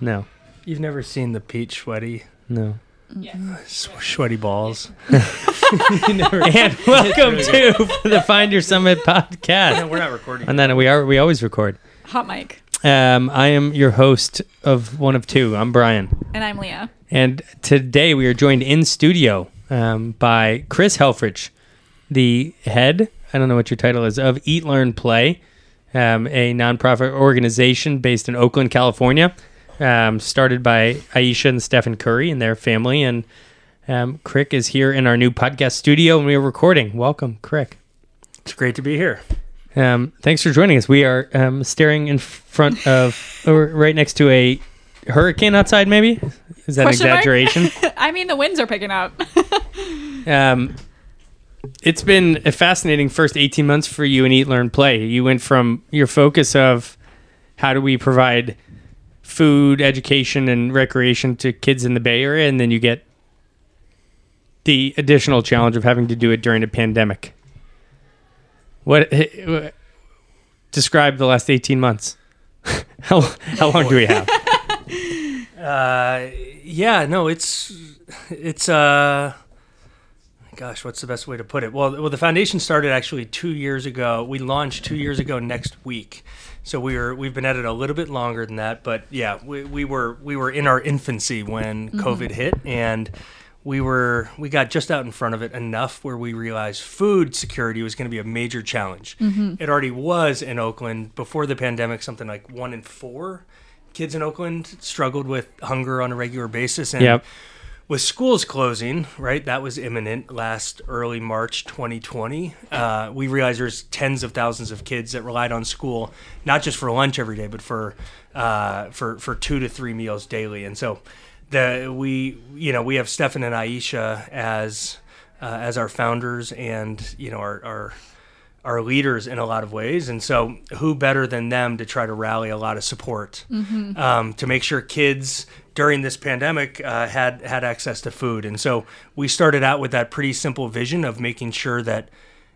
No, You've never seen the peach sweaty no. s- sweaty balls. and welcome to the Find Your Summit podcast. we're not recording. And then we are we always record. Hot mic. Um, I am your host of one of two. I'm Brian, And I'm Leah. and today we are joined in studio um, by Chris Helfrich, the head. I don't know what your title is of Eat Learn Play, um, a nonprofit organization based in Oakland, California, um, started by Ayesha and Stephen Curry and their family. And um, Crick is here in our new podcast studio, and we are recording. Welcome, Crick. It's great to be here. Um, thanks for joining us. We are um, staring in front of, or right next to a hurricane outside. Maybe is that Question an exaggeration? I mean, the winds are picking up. um, it's been a fascinating first eighteen months for you in Eat, Learn, Play. You went from your focus of how do we provide food, education, and recreation to kids in the Bay Area, and then you get the additional challenge of having to do it during a pandemic. What describe the last eighteen months? how how long do we have? Uh, yeah, no, it's it's uh, gosh, what's the best way to put it? Well, well, the foundation started actually two years ago. We launched two years ago next week, so we were we've been at it a little bit longer than that. But yeah, we, we were we were in our infancy when mm-hmm. COVID hit, and we were we got just out in front of it enough where we realized food security was going to be a major challenge. Mm-hmm. It already was in Oakland before the pandemic. Something like one in four kids in Oakland struggled with hunger on a regular basis, and Yep. With schools closing, right, that was imminent last early March 2020. Uh, we realized there's tens of thousands of kids that relied on school, not just for lunch every day, but for uh, for for two to three meals daily. And so, the we you know we have Stephen and Ayesha as uh, as our founders and you know our our our leaders in a lot of ways. And so, who better than them to try to rally a lot of support um, to make sure kids during this pandemic uh, had had access to food? And so, we started out with that pretty simple vision of making sure that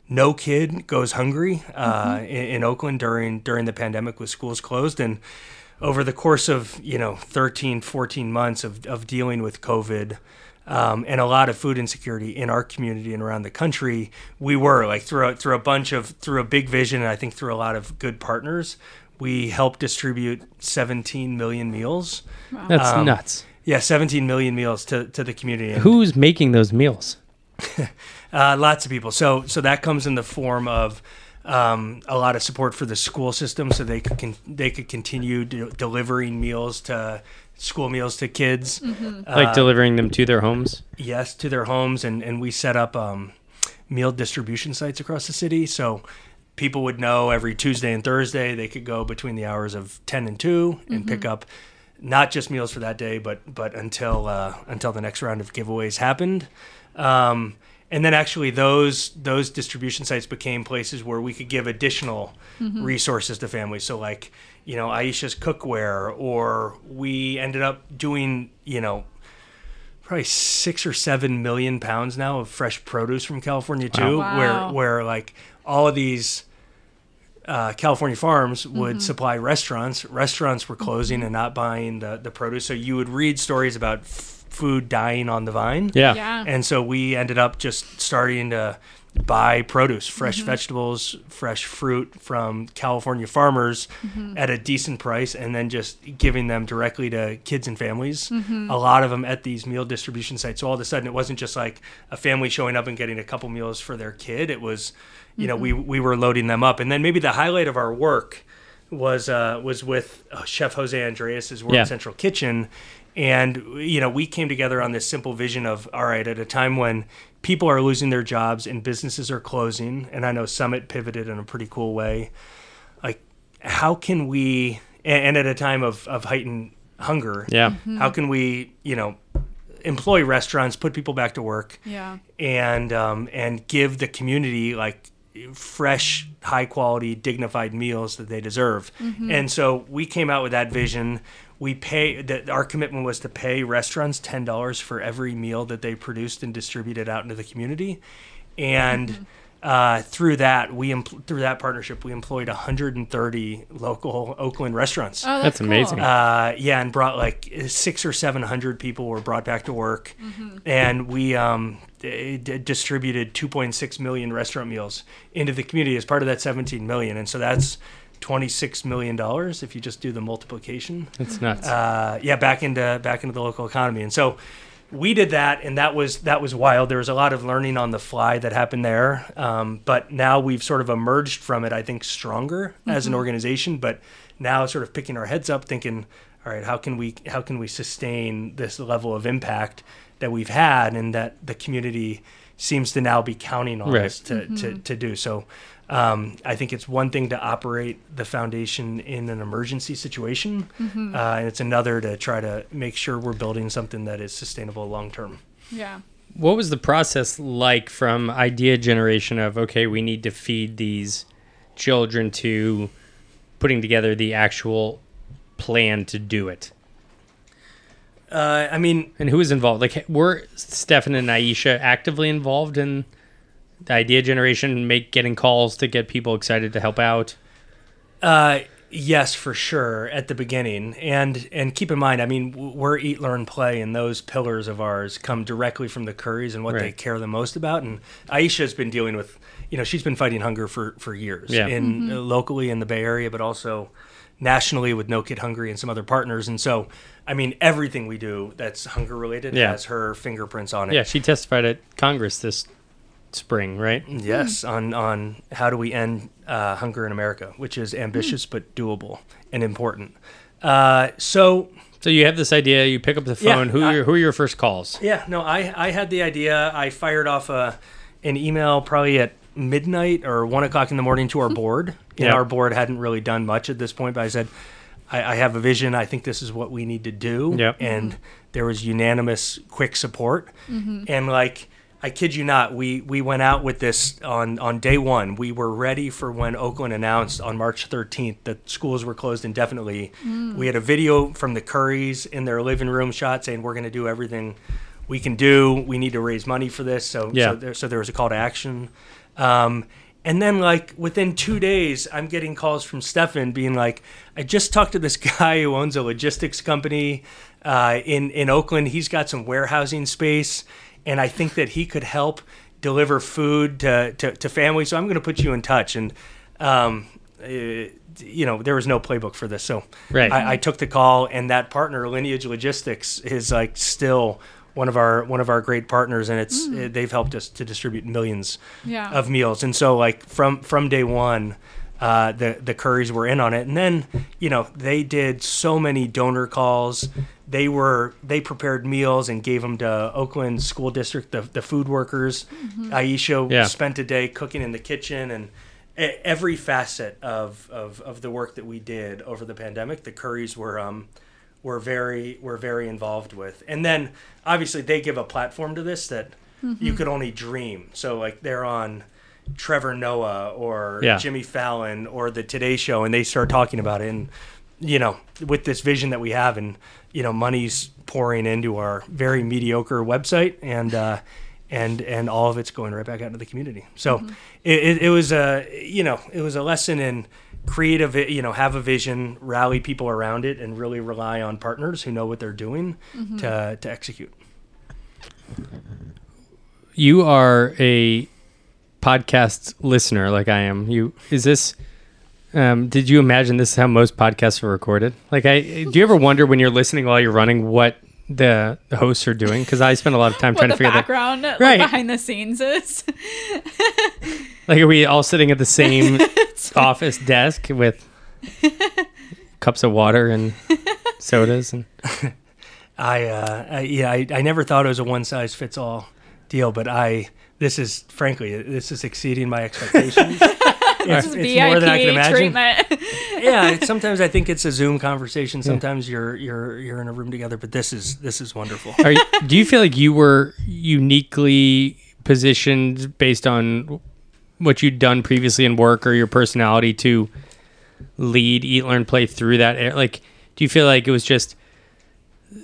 no kid goes hungry uh, in, in Oakland during during the pandemic with schools closed and over the course of you know 13 14 months of, of dealing with covid um, and a lot of food insecurity in our community and around the country we were like through a, through a bunch of through a big vision and i think through a lot of good partners we helped distribute 17 million meals That's Um, nuts. yeah 17 million meals to, to the community and, Who's making those meals? Uh, lots of people. So so that comes in the form of um, a lot of support for the school system, so they could con- they could continue de- delivering meals to school meals to kids. Like delivering them to their homes? Yes, to their homes, and and we set up um, meal distribution sites across the city, so people would know every Tuesday and Thursday they could go between the hours of ten and 2 and pick up not just meals for that day, but but until uh, until the next round of giveaways happened. Um, and then actually those those distribution sites became places where we could give additional resources to families. So like you know Ayesha's cookware, or we ended up doing you know probably six or seven million pounds now of fresh produce from California too, Wow. where where like all of these uh, California farms would supply restaurants. Restaurants were closing and not buying the the produce, so you would read stories about f- food dying on the vine. Yeah. yeah. And so we ended up just starting to buy produce, fresh vegetables, fresh fruit from California farmers at a decent price, and then just giving them directly to kids and families. A lot of them at these meal distribution sites. So all of a sudden, it wasn't just like a family showing up and getting a couple meals for their kid. It was, you know, we we were loading them up, and then maybe the highlight of our work was uh, was with uh, Chef Jose Andrés's World Yeah. Central Kitchen, and you know we came together on this simple vision of all right at a time when people are losing their jobs and businesses are closing, and I know Summit pivoted in a pretty cool way. Like, how can we? And, and at a time of of heightened hunger, Yeah. how can we you know employ restaurants, put people back to work, yeah. and um, and give the community like fresh, high quality, dignified meals that they deserve. And so we came out with that vision. We pay that our commitment was to pay restaurants ten dollars for every meal that they produced and distributed out into the community, and uh, through that we empl- through that partnership we employed 130 local Oakland restaurants. Oh, That's that's, amazing. Uh, yeah, and brought like six or seven hundred people were brought back to work, and we um, d- d- distributed 2.6 million restaurant meals into the community as part of that 17 million, and so that's 26 million dollars if you just do the multiplication. That's nuts. Uh, yeah, back into back into the local economy, and so we did that, and that was that was wild. There was a lot of learning on the fly that happened there, um, but now we've sort of emerged from it. I think stronger as an organization, but now sort of picking our heads up, thinking, all right, how can we how can we sustain this level of impact that we've had, and that the community seems to now be counting on Right. us to, to, to do so. Um, I think it's one thing to operate the foundation in an emergency situation, uh, and it's another to try to make sure we're building something that is sustainable long term. yeah. what was the process like from idea generation of okay, we need to feed these children to putting together the actual plan to do it? Uh, I mean, And who was involved? Like, were Stephen and Ayesha actively involved in the idea generation, make getting calls to get people excited to help out? Uh, yes, for sure at the beginning, and and keep in mind, I mean, we're eat, learn, play, and those pillars of ours come directly from the Currys and what they care the most about. And Ayesha's been dealing with, you know, she's been fighting hunger for for years, Yeah. in uh, locally in the Bay Area, but also nationally with No Kid Hungry and some other partners. And so, I mean, everything we do that's hunger related Yeah. has her fingerprints on it. Yeah, she testified at Congress this spring, right? Yes, on on how do we end uh, hunger in America, which is ambitious hmm. but doable and important. Uh, so So you have this idea, you pick up the Yeah, phone. who I- are your, who are your first calls? yeah, no, I I had the idea. I fired off a an email probably at midnight or one o'clock in the morning to our hmm. board. And Yeah. our board hadn't really done much at this point, but I said. I, I have a vision. I think this is what we need to do. Yep. And mm-hmm. there was unanimous, quick support. Mm-hmm. And like, I kid you not, we we went out with this on on day one. We were ready for when Oakland announced on March 13th that schools were closed indefinitely. We had a video from the Currys in their living room shot saying we're going to do everything we can do. We need to raise money for this. So Yeah. so, there, so there was a call to action. Um, and then like within two days, I'm getting calls from Stephen being like, I just talked to this guy who owns a logistics company uh, in in Oakland. He's got some warehousing space, and I think that he could help deliver food to to, to families. So I'm going to put you in touch. And um, uh, you know, there was no playbook for this, so Right. I, I took the call, and that partner, Lineage Logistics, is like still one of our one of our great partners, and it's uh, they've helped us to distribute millions Yeah. of meals. And so like from from day one, uh, the the Currys were in on it, and then you know they did so many donor calls. They were they prepared meals and gave them to Oakland School District, the the food workers. Ayesha Yeah. spent a day cooking in the kitchen and. e- Every facet of, of, of the work that we did over the pandemic, the Currys were um, were very were very involved with. And then obviously they give a platform to this that you could only dream. So like they're on Trevor Noah or Yeah. Jimmy Fallon or the Today Show, and they start talking about it. And you know, with this vision that we have, and you know, money's pouring into our very mediocre website, and uh, and and all of it's going right back out into the community. So it, it, it was a you know it was a lesson in creative you know have a vision rally people around it and really rely on partners who know what they're doing to to execute You are a podcast listener like I am. You is this um, did you imagine this is how most podcasts are recorded? Like I do you ever wonder when you're listening while you're running what the, the hosts are doing? Because I spend a lot of time trying to figure that background, like, Right. behind the scenes is. like are we all sitting at the same office desk with cups of water and sodas and I, uh, I yeah, I, I never thought it was a one size fits all deal, but I this is frankly this is exceeding my expectations. it's, it's more than I can imagine. treatment. Yeah, it- sometimes I think it's a Zoom conversation. Sometimes you're you're you're in a room together, but this is this is wonderful. Are you, do you feel like you were uniquely positioned based on what you'd done previously in work or your personality to lead, eat, learn, play through that? era? Like, do you feel like it was just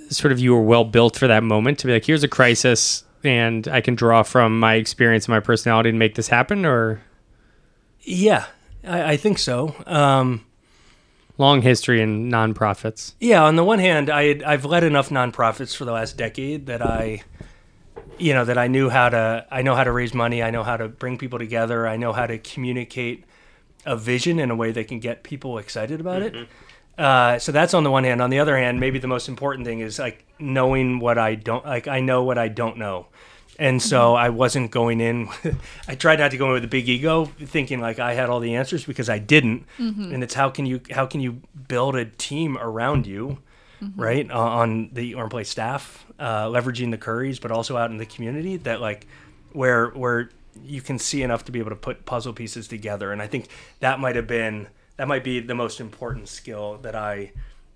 sort of you were well built for that moment to be like, here's a crisis, and I can draw from my experience and my personality to make this happen, or Yeah, I, I think so. Um, long history in nonprofits? Yeah, on the one hand, I I've led enough nonprofits for the last decade that I, you know, that I knew how to I know how to raise money. I know how to bring people together. I know how to communicate a vision in a way that can get people excited about it. Uh, so that's on the one hand. On the other hand, maybe the most important thing is like knowing what I don't like. I know what I don't know. And so I wasn't going in. I tried not to go in with a big ego, thinking like I had all the answers because I didn't. And it's how can you how can you build a team around you, right, uh, on the Orm Play staff, uh, leveraging the Currys, but also out in the community that like where where you can see enough to be able to put puzzle pieces together. And I think that might have been that might be the most important skill that I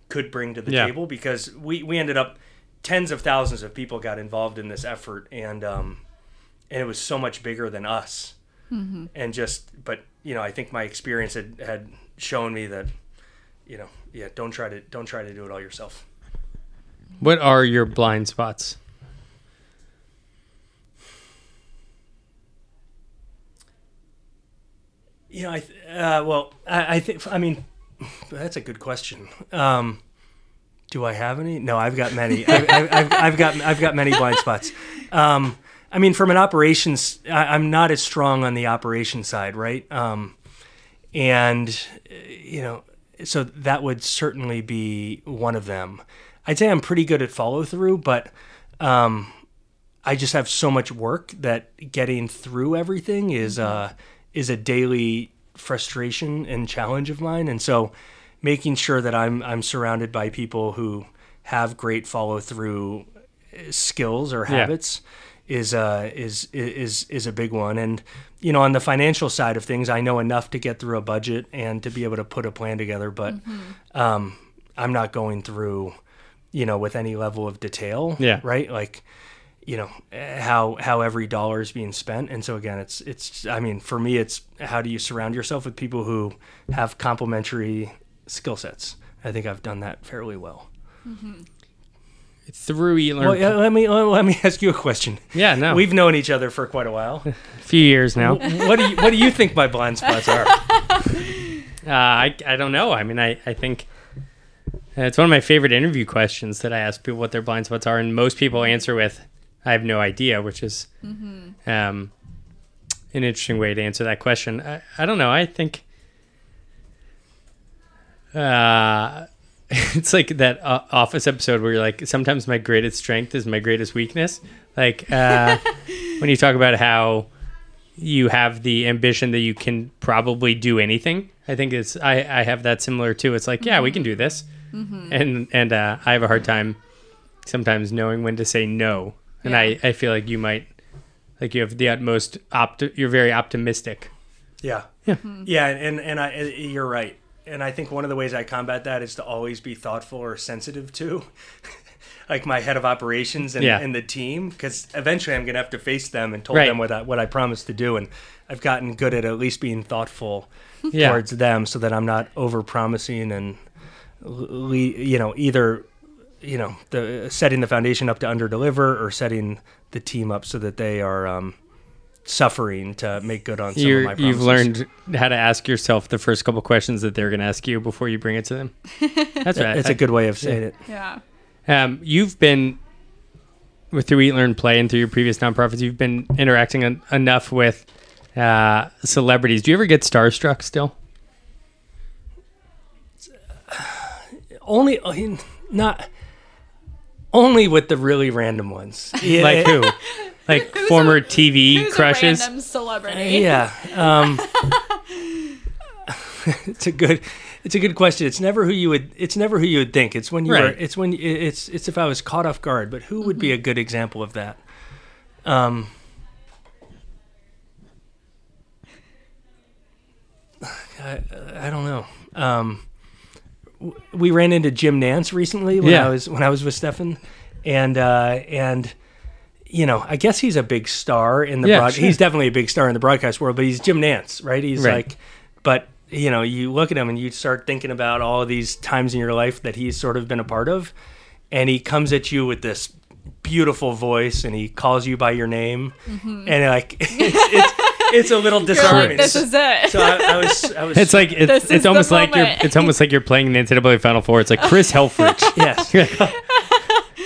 could bring to the Yeah. table because we we ended up tens of thousands of people got involved in this effort and um and it was so much bigger than us and just but you know i think my experience had had shown me that you know yeah don't try to don't try to do it all yourself What are your blind spots? You know i th- uh, well I, I think i mean that's a good question. Um do i have any? No i've got many. I, I, I've, I've got i've got many blind spots. Um i mean from an operations I, i'm not as strong on the operation side right? Um and you know so that would certainly be one of them. I'd say i'm pretty good at follow through but um i just have so much work that getting through everything is uh is a daily frustration and challenge of mine and so making sure that i'm i'm surrounded by people who have great follow through skills or Yeah. habits is uh is is is a big one and you know on the financial side of things I know enough to get through a budget and to be able to put a plan together but um I'm not going through you know with any level of detail Yeah. right like you know how how every dollar is being spent and so again it's it's I mean for me it's how do you surround yourself with people who have complementary skill sets I think I've done that fairly well Through Eat Learn. well, yeah, let me let me ask you a question. yeah, no, We've known each other for quite a while. a few years now. what do you what do you think my blind spots are? Uh, I, I don't know. I mean, I, I think uh, it's one of my favorite interview questions that I ask people what their blind spots are, and most people answer with, I have no idea, which is um, an interesting way to answer that question. I, I don't know. I think uh, it's like that uh, Office episode where you're like, sometimes my greatest strength is my greatest weakness. Like uh, when you talk about how you have the ambition that you can probably do anything. I think it's I, I have that similar too. It's like, yeah, we can do this. And and uh, I have a hard time sometimes knowing when to say no. And Yeah. I, I feel like you might like you have the utmost opt you're very optimistic. Yeah, Yeah. yeah, mm-hmm. and and I you're right. And I think one of the ways I combat that is to always be thoughtful or sensitive to, like my head of operations and, Yeah. and the team, because eventually I'm gonna have to face them and told Right. them what I, what I promised to do, and I've gotten good at at least being thoughtful Yeah. towards them, so that I'm not over promising and, le- you know, either you know the setting the foundation up to under deliver or setting the team up so that they are um, suffering to make good on some of You're, my promises. you've learned how to ask yourself the first couple questions that they're going to ask you before you bring it to them. That's right. It's a good way of saying it. Yeah. Um, you've been with through Eat Learn Play and through your previous nonprofits. You've been interacting en- enough with uh, celebrities. Do you ever get starstruck still? Only not only with the really random ones. Yeah, Like who? Like Who's former a- TV crushes? random celebrity? Yeah. Um, it's a good. It's a good question. It's never who you would. It's never who you would think. It's when you were. Right. It's when. It's. It's if I was caught off guard. But who would be a good example of that? Um. I, I don't know. Um, we ran into Jim Nantz recently when Yeah. I was when I was with Stephen, and uh, and you know I guess he's a big star in the Yeah, broad. sure. He's definitely a big star in the broadcast world, but he's Jim Nantz, right? He's Right. like, but you know, you look at him and you start thinking about all of these times in your life that he's sort of been a part of, and he comes at you with this beautiful voice, and he calls you by your name, and like it's, it's it's a little. You're disarming. like, this is it. so I, I was I was It's like it's, it's almost like you're it's almost like you're playing the NCAA Final Four. It's like Chris Helfrich. yes.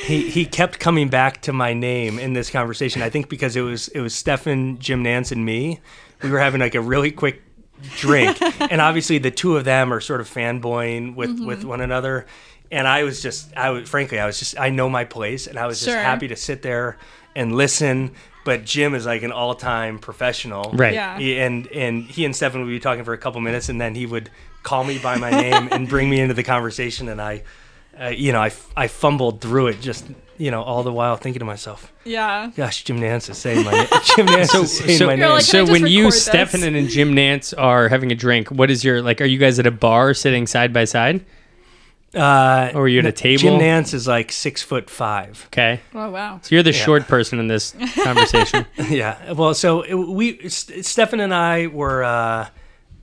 He he kept coming back to my name in this conversation. I think because it was it was Stephen, Jim Nantz, and me. We were having like a really quick drink, and obviously the two of them are sort of fanboying with Mm-hmm. with one another. And I was just I was frankly I was just I know my place, and I was just Sure. happy to sit there and listen. But Jim is like an all time professional, Right. Yeah. He- and and he and Stephen would be talking for a couple minutes, and then he would call me by my name and bring me into the conversation, and I, uh, you know, I, I fumbled through it, just you know, all the while thinking to myself, yeah. "Gosh, Jim Nantz is saying my name. Jim Nantz so is saying so, my name." like, so when you record this?" Stephen and Jim Nantz are having a drink, what is your like? Are you guys at a bar sitting side by side? Uh, Or are you at a table? Jim Nantz is like six foot five. Okay, Oh wow. so you're the Yeah. short person in this conversation. yeah. Well, so it, we, S- Stephen and I were uh,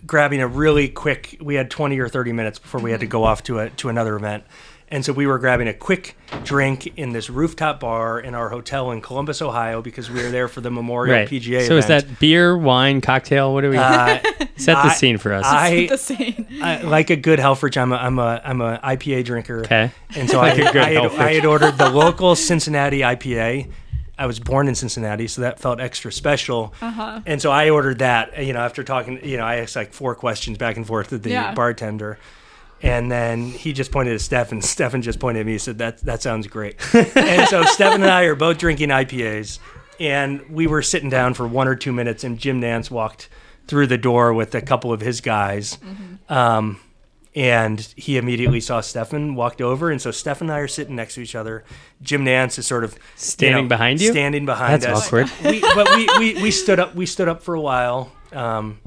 grabbing a really quick. We had twenty or thirty minutes before we had to go off to a to another event, and so we were grabbing a quick drink in this rooftop bar in our hotel in Columbus, Ohio, because we were there for the Memorial right. PGA. so is that beer, wine, cocktail? What do we Uh, set the I- scene for us? I, the scene. I like a good Helfrich. I'm a I'm a I'm a IPA drinker. okay. And so Like I, a good I, had, Helfrich. I had ordered the local Cincinnati IPA. I was born in Cincinnati, so that felt extra special. Uh-huh. And so I ordered that. You know, after talking, you know, I asked like four questions back and forth to the Yeah. bartender. And then he just pointed at Stephen. And Stephen just pointed at me and said, That that sounds great. and so Stephen and I are both drinking IPAs. And we were sitting down for one or two minutes, and Jim Nantz walked through the door with a couple of his guys. Um, and he immediately saw Stephen, walked over, and so Stephen and I are sitting next to each other. Jim Nantz is sort of you Standing behind you? standing behind That's us. awkward. We, but we, we, we stood up. We stood up for a while, um,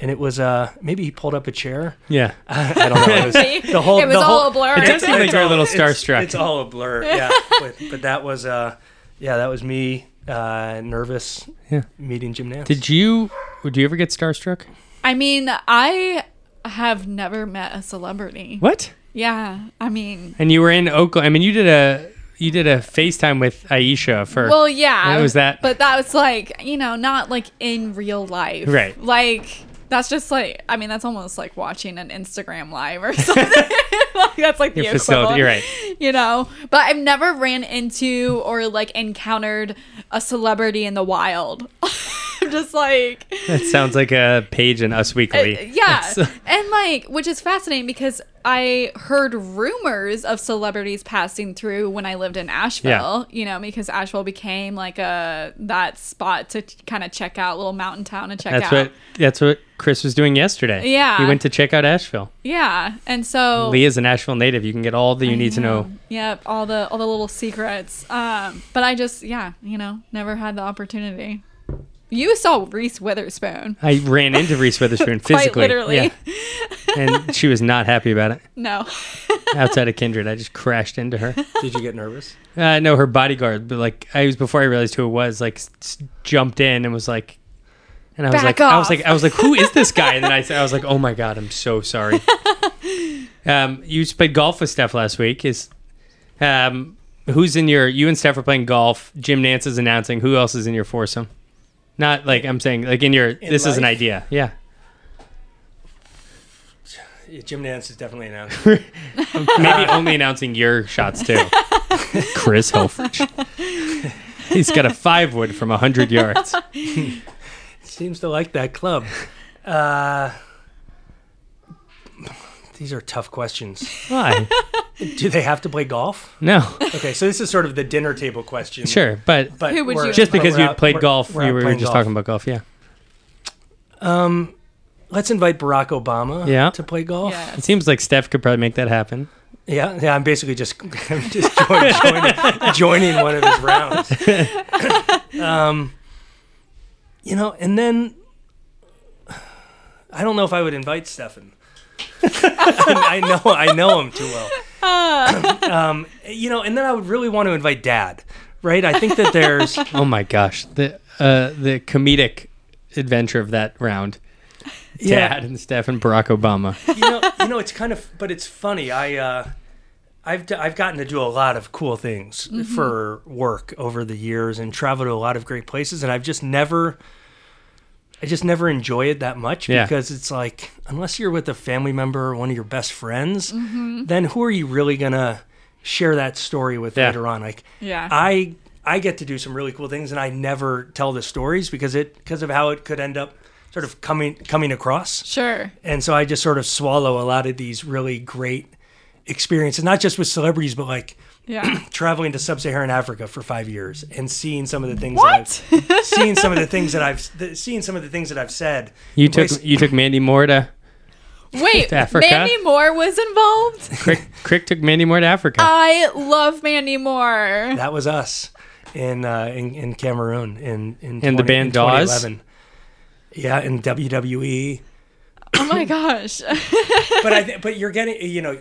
and it was uh, maybe he pulled up a chair. Yeah. I don't know. It was, the whole. It was the all whole, a blur. It does seem like you're a all- little it's- starstruck. It's, all a blur. Yeah, but, but that was uh, yeah, that was me uh, nervous. Yeah. meeting Jim Nantz. Did you? Would you ever get starstruck? I mean, I have never met a celebrity. What? Yeah. I mean, And you were in Oakland. I mean, you did a you did a FaceTime with Ayesha for. well, yeah. What was that? But that was like, you know, not like in real life. Right. Like, that's just like, I mean, that's almost like watching an Instagram live or something. like, that's like the facility, equivalent, you're right. You know, but I've never ran into or like encountered a celebrity in the wild. I'm just like, that sounds like a page in Us Weekly. Uh, yeah. And like, which is fascinating because I heard rumors of celebrities passing through when I lived in Asheville, Yeah. you know, because Asheville became like a that spot to kind of check out, little mountain town to check that's out. what that's what Chris was doing yesterday. Yeah. He went to check out Asheville. yeah. And so Lee is an Asheville native. You can get all that you need to know. Yep, all the all the little secrets. Um, but I just yeah, you know, never had the opportunity. You saw Reese Witherspoon. I ran into Reese Witherspoon Quite physically. literally. Yeah. And she was not happy about it. No. Outside of Kindred, I just crashed into her. Did you get nervous? Uh, no, her bodyguard, but like I was before I realized who it was. Like s- s- jumped in and was like, and I was Back like, I was like, I was like, who is this guy? And then I, I was like, oh my god, I'm so sorry. um, you played golf with Steph last week. Is um, who's in your? You and Steph are playing golf. Jim Nantz is announcing. Who else is in your foursome? Not like I'm saying, like in your. this is an idea. Yeah. Yeah, Jim Nantz is definitely announcing. Maybe only announcing your shots too. Chris Helfrich. He's got a five wood from hundred yards. Seems to like that club. Uh, these are tough questions. Why? Do they have to play golf? No. Okay, so this is sort of the dinner table question. Sure, but But Who would you- just because you out- played we're- golf, we're you were just golf. talking about golf. Yeah. Um, let's invite Barack Obama Yeah. to play golf. Yeah. It seems like Steph could probably make that happen. Yeah, yeah. I'm basically just I'm just join, joining, joining one of his rounds. um, you know, and then I don't know if I would invite Stephen. I know I know him too well. um, you know, and then I would really want to invite Dad. Right? I think that there's Oh my gosh, the uh, the comedic adventure of that round. Yeah. Dad and Steph and Barack Obama. you know, you know, it's kind of, but it's funny. I, uh, I've d- I've gotten to do a lot of cool things Mm-hmm. for work over the years and travel to a lot of great places, and I've just never. I just never enjoy it that much Yeah. because it's like unless you're with a family member or one of your best friends, Mm-hmm. then who are you really gonna share that story with Yeah. later on? Like Yeah. I I get to do some really cool things and I never tell the stories because it because of how it could end up sort of coming coming across. Sure. And so I just sort of swallow a lot of these really great experiences, not just with celebrities, but like Yeah. traveling to sub-Saharan Africa for five years and seeing some of the things What? that I've seeing some of the things that I've th- seeing some of the things that I've said. You took place- you took Mandy Moore to Wait, To Africa? Mandy Moore was involved. Crick, Crick took Mandy Moore to Africa. I love Mandy Moore. that was us in uh, in, in Cameroon in in, And the band in Dawes? 2011. Yeah, in WWE. Oh my gosh. but I th- but you're getting you know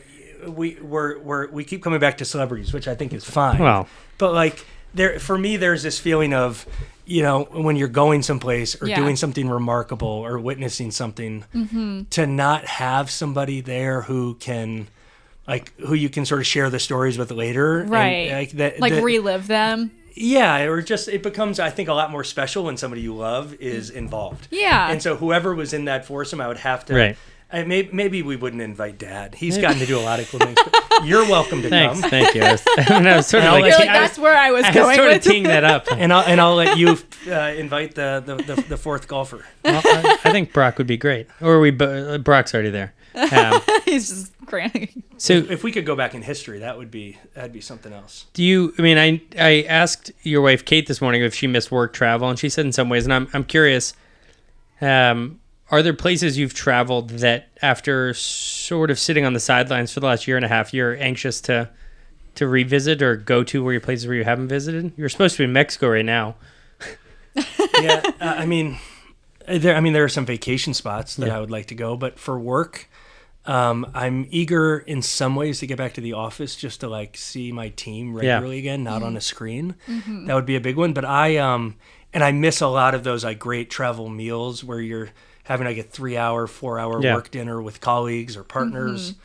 we we're, we're we keep coming back to celebrities, which I think is fine. Well. but like there for me, there's this feeling of you know when you're going someplace or Yeah. doing something remarkable or witnessing something Mm-hmm. to not have somebody there who can like who you can sort of share the stories with later, and, Right. like that, like that- relive them. yeah, or just it becomes I think a lot more special when somebody you love is involved. Yeah. And so whoever was in that foursome, I would have to. Right. I, maybe, maybe we wouldn't invite Dad. He's gotten to do a lot of cool things. But you're welcome to Thanks, come, thank you. I was, and I was sort of And I'll like, let You're you- like, I that's where I was I was going sort of with teeing that up. and I'll and I'll let you uh, invite the, the, the, the fourth golfer. Well, I, I think Barack would be great. Or are we bo- Barack's already there. Um, He's just granting. so If we could go back in history, that would be that'd be something else. do you I mean I I asked your wife Kate this morning if she missed work travel and she said in some ways and I'm I'm curious um are there places you've traveled that after sort of sitting on the sidelines for the last year and a half you're anxious to to revisit or go to where you places where you haven't visited? You're supposed to be in Mexico right now. yeah, uh, I mean, there. I mean, there are some vacation spots that Yeah. I would like to go, but for work, um, I'm eager in some ways to get back to the office just to like see my team regularly again, not on a screen. That would be a big one. But I um, and I miss a lot of those like great travel meals where you're having like a three hour, four hour Yeah. work dinner with colleagues or partners. Mm-hmm.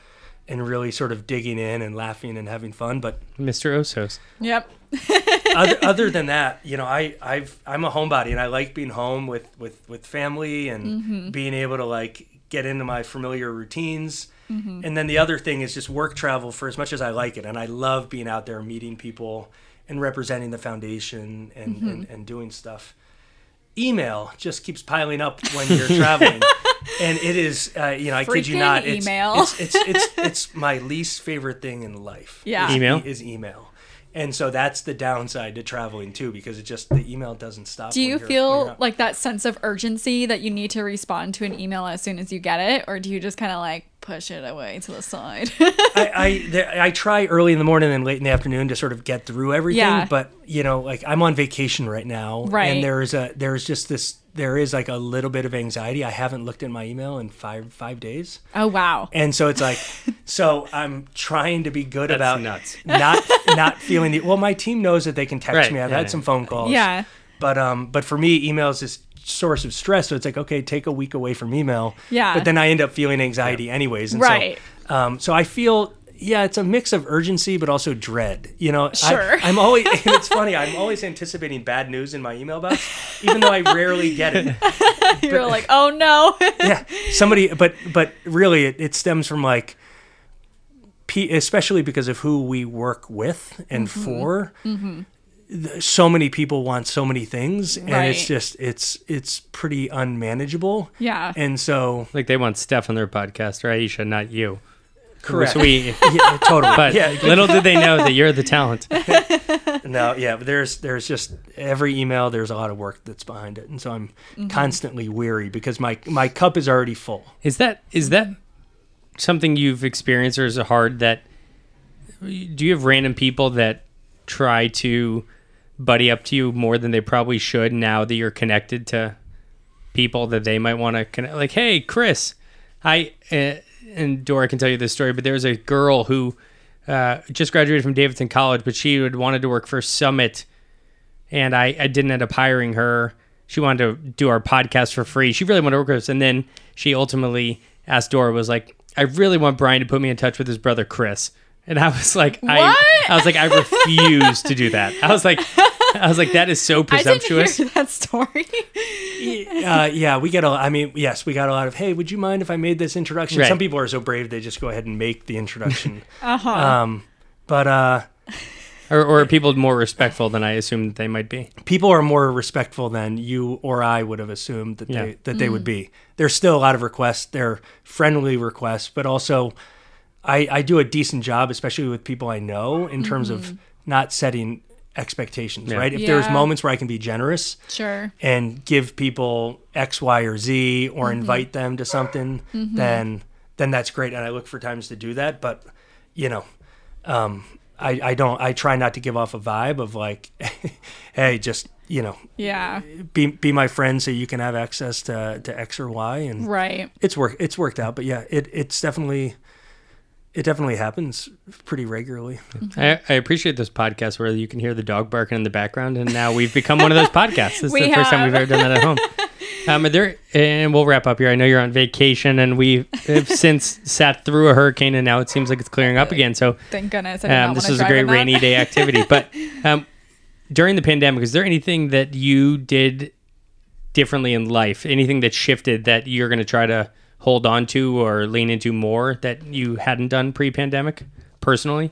And really sort of digging in and laughing and having fun, but Mr. Osos. Yep. other, other than that, you know, I I've I'm a homebody and I like being home with with with family and mm-hmm. being able to like get into my familiar routines. Mm-hmm. And then the other thing is just work travel for as much as I like it, and I love being out there meeting people and representing the foundation and and, and doing stuff. Email just keeps piling up when you're traveling. And it is, uh, you know, I kid you Freaking not, it's, email. it's it's it's it's my least favorite thing in life. Yeah. is Email? is email. And so that's the downside to traveling too, because it just the email doesn't stop. Do you feel like that sense of urgency that you need to respond to an email as soon as you get it, or do you just kind of like push it away to the side? I I, there, I try early in the morning and late in the afternoon to sort of get through everything. Yeah. But you know, like I'm on vacation right now, Right. And there's a there's just this there is like a little bit of anxiety. I haven't looked at my email in five five days. oh wow. And so it's like, so I'm trying to be good That's about nuts. not not feeling the. Well, my team knows that they can text Right, me. I've yeah, had yeah. some phone calls. Yeah. But um, but for me, email is this source of stress. So it's like, okay, take a week away from email. Yeah. But then I end up feeling anxiety anyways. And Right. So, um, so I feel. Yeah, it's a mix of urgency but also dread. You know, Sure. I, I'm always. it's funny. I'm always anticipating bad news in my email box, even though I rarely get it. You're like, oh no. yeah somebody but but really it, it stems from like especially because of who we work with and Mm-hmm. for th- so many people want so many things and it's just it's it's pretty unmanageable yeah. and so Like they want Steph on their podcast, or Ayesha, not you. Correct We, yeah, totally but yeah little did they know that you're the talent. no yeah but there's there's just every email there's a lot of work that's behind it and so i'm Mm-hmm. constantly weary because my my cup is already full Is that is that something you've experienced, or is it hard that? Do you have random people that try to buddy up to you more than they probably should now that you're connected to people that they might want to connect? Like, hey, Chris, I uh, and Dora can tell you this story, but there was a girl who uh, just graduated from Davidson College, but she had wanted to work for Summit, and I, I didn't end up hiring her. She wanted to do our podcast for free. She really wanted to work with us, and then she ultimately asked Dora was like, "I really want Brian to put me in touch with his brother Chris And I was like, I, I was like, I refuse to do that. I was like, I was like, that is so I didn't presumptuous. hear that story. uh, yeah, we get a. I mean, yes, we got a lot of. Hey, would you mind if I made this introduction? Right. Some people are so brave they just go ahead and make the introduction. Uh-huh. um, but uh, Or, or are people more respectful than I assumed they might be? people are more respectful than you or I would have assumed that Yeah. they that they would be. There's still a lot of requests. They're friendly requests, but also I I do a decent job, especially with people I know, in terms of not setting expectations. Yeah. Right? If there's moments where I can be generous Sure. and give people X, Y, or Z, or invite them to something, then then that's great, and I look for times to do that. But you know, um, I I don't I try not to give off a vibe of like, hey, just you know, Yeah. be be my friend so you can have access to to X or Y, and Right. it's work it's worked out. But yeah, it it's definitely. It definitely happens pretty regularly. I, I appreciate this podcast where you can hear the dog barking in the background, and now we've become one of those podcasts. This is We the first time we've ever done that at home. Um, there, and we'll wrap up here. I know you're on vacation, and we have since sat through a hurricane, and now it seems like it's clearing up again. So Thank goodness. I um, this wanna was a great rainy day activity. But um, during the pandemic, is there anything that you did differently in life? Anything that shifted that you're going to try to hold on to or lean into more that you hadn't done pre-pandemic, personally?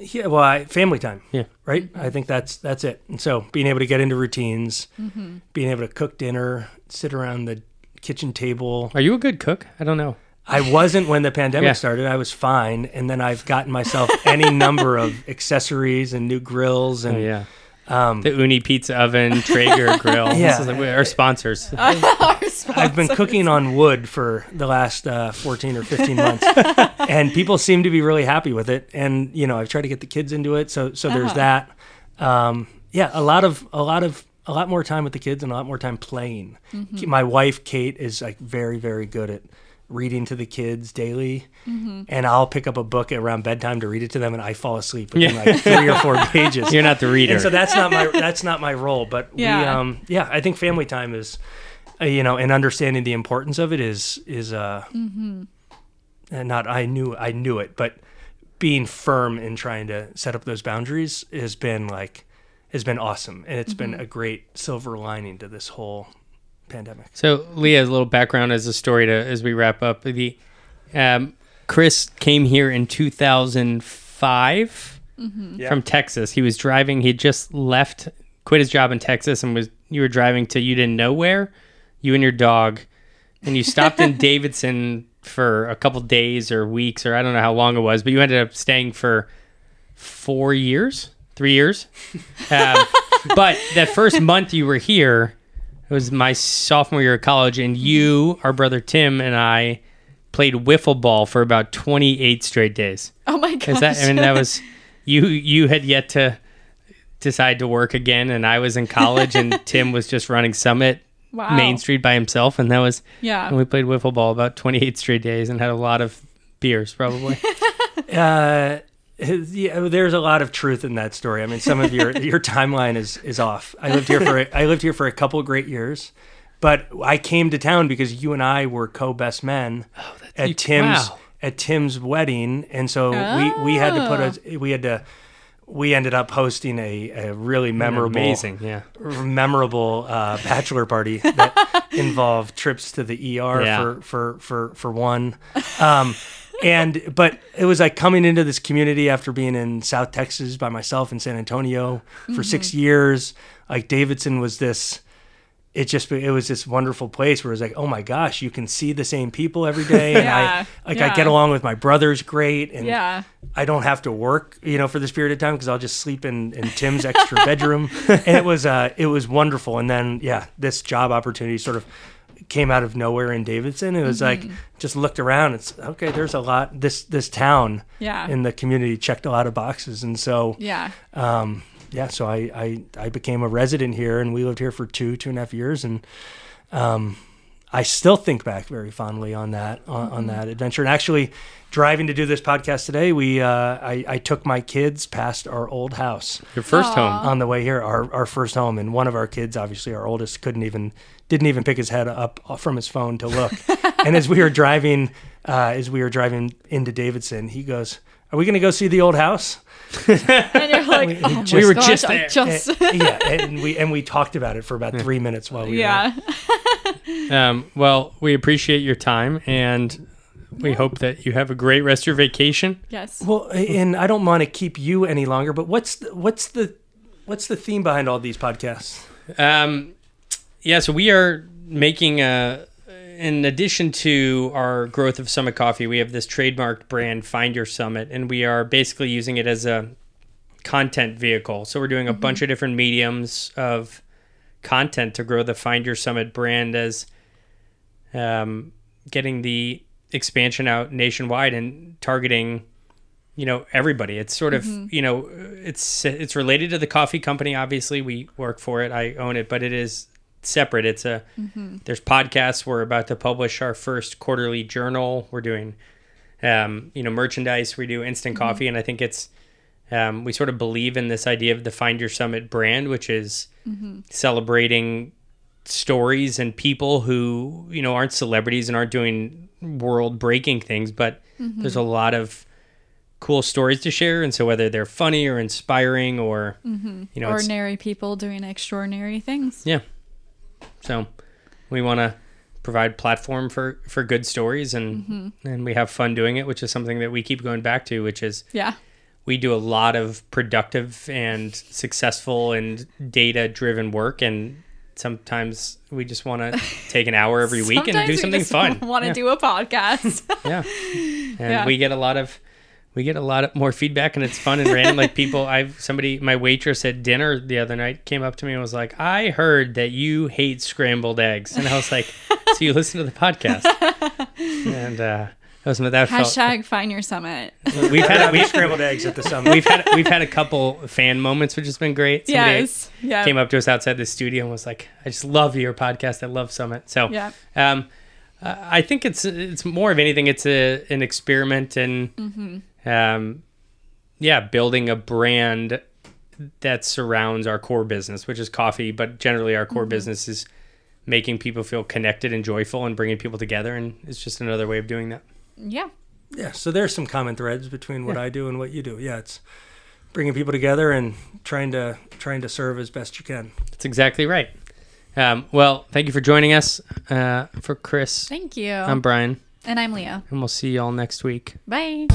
Yeah, well, I, family time. Yeah. right. I think that's that's it. And so being able to get into routines, Mm-hmm. being able to cook dinner, sit around the kitchen table. Are you a good cook? I don't know. I wasn't when the pandemic Yeah. started. I was fine, and then I've gotten myself any number of accessories and new grills and Oh, yeah. um, The Ooni Pizza Oven, Traeger Grill. Yeah. This is like our sponsors. Our I've been cooking on wood for the last uh, 14 or 15 months, and people seem to be really happy with it. And you know, I've tried to get the kids into it, so so there's that. Um, yeah, a lot of a lot of a lot more time with the kids and a lot more time playing. My wife Kate is like very very good at reading to the kids daily, and I'll pick up a book around bedtime to read it to them, and I fall asleep within Yeah. like three or four pages. You're not the reader. And so that's not my that's not my role. But we, Yeah. um, yeah, I think family time is, uh, you know, and understanding the importance of it is is uh, and not I knew I knew it, but being firm in trying to set up those boundaries has been like has been awesome, and it's been a great silver lining to this whole pandemic. So, Leah, a little background as a story to as we wrap up. The um, Chris came here in 2005 Yeah. from Texas. He was driving. He just left, quit his job in Texas, and was you were driving to you didn't know where, you and your dog, and you stopped in Davidson for a couple days or weeks or I don't know how long it was, but you ended up staying for four years, three years. Um, but that first month you were here, it was my sophomore year of college, and you, our brother Tim, and I played wiffle ball for about 28 straight days. Oh my gosh. That? I mean, that was you. You had yet to decide to work again, and I was in college, and Tim was just running Summit wow. Main Street by himself, and that was. Yeah. And we played wiffle ball about 28 straight days, and had a lot of beers, probably. Uh, yeah, there's a lot of truth in that story. I mean, some of your your timeline is is off. I lived here for a, I lived here for a couple of great years, but I came to town because you and I were co best men at Oh, you- Tim's wow. at Tim's wedding, and so we we had to put a we had to we ended up hosting a, a really memorable Amazing, yeah. memorable uh, bachelor party that involved trips to the ER Yeah. for, for for for one. Um, and but it was like coming into this community after being in South Texas by myself in San Antonio for six years. Like Davidson was this. It just it was this wonderful place where it was like, oh my gosh, you can see the same people every day, and Yeah, I like I get along with my brothers great, and Yeah. I don't have to work, you know, for this period of time because I'll just sleep in, in Tim's extra bedroom, and it was uh, it was wonderful. And then yeah, this job opportunity sort of came out of nowhere in Davidson. It was Mm-hmm. like just looked around. It's okay. There's a lot. This this town Yeah. in the community checked a lot of boxes, and so Yeah. um, yeah, so I, I I became a resident here, and we lived here for two two and a half years, and um, I still think back very fondly on that on, on that adventure. And actually, driving to do this podcast today, we uh, I, I took my kids past our old house Your first Aw. home. on the way here, our our first home, and one of our kids, obviously our oldest, couldn't even didn't even pick his head up from his phone to look. and as we were driving, uh, as we were driving into Davidson, he goes, are we going to go see the old house? And you're like, oh we were gosh, just there. just yeah, and we and we talked about it for about three minutes while we were yeah. Um, well, we appreciate your time and we hope that you have a great rest of your vacation. Yes. Well, and I don't want to keep you any longer, but what's the, what's the what's the theme behind all these podcasts? Um, yeah, so we are making a. In addition to our growth of Summit Coffee, we have this trademarked brand, Find Your Summit, and we are basically using it as a content vehicle. So we're doing a bunch of different mediums of content to grow the Find Your Summit brand as um, getting the expansion out nationwide and targeting you know everybody. It's sort of you know it's it's related to the coffee company obviously. We work for it. I own it but it is separate. It's a mm-hmm. there's podcasts. We're about to publish our first quarterly journal. We're doing um, you know merchandise. We do instant mm-hmm. coffee. And i think it's um, we sort of believe in this idea of the find your summit brand which is mm-hmm. celebrating stories and people who you know aren't celebrities and aren't doing world breaking things. But there's a lot of cool stories to share. And so whether they're funny or inspiring or you know Ordinary people doing extraordinary things. yeah so we want to provide platform for for good stories and mm-hmm. and we have fun doing it which is something that we keep going back to which is Yeah. we do a lot of productive and successful and data driven work and sometimes we just want to take an hour every week and do something fun Want to yeah. do a podcast? yeah and Yeah. we get a lot of we get a lot of more feedback and it's fun and random like people i've somebody my waitress at dinner the other night came up to me and was like i heard that you hate scrambled eggs and i was like so you listen to the podcast and uh that was that felt Hashtag find your summit. we've had we scrambled eggs at the summit. we've had we've had a couple fan moments which has been great Somebody yes. Yeah. came up to us outside the studio and was like i just love your podcast i love summit so Yeah. um, uh, I think it's it's more of anything. It's a an experiment and Mm-hmm. Um, yeah, building a brand that surrounds our core business, which is coffee. But generally, our Mm-hmm. core business is making people feel connected and joyful and bringing people together. And it's just another way of doing that. Yeah. Yeah, so there's some common threads between what I do and what you do. Yeah, it's bringing people together and trying to trying to serve as best you can. That's exactly right. Um, well, thank you for joining us. Uh, for Chris, Thank you. I'm Brian, and I'm Leah. and we'll see you all next week. Bye.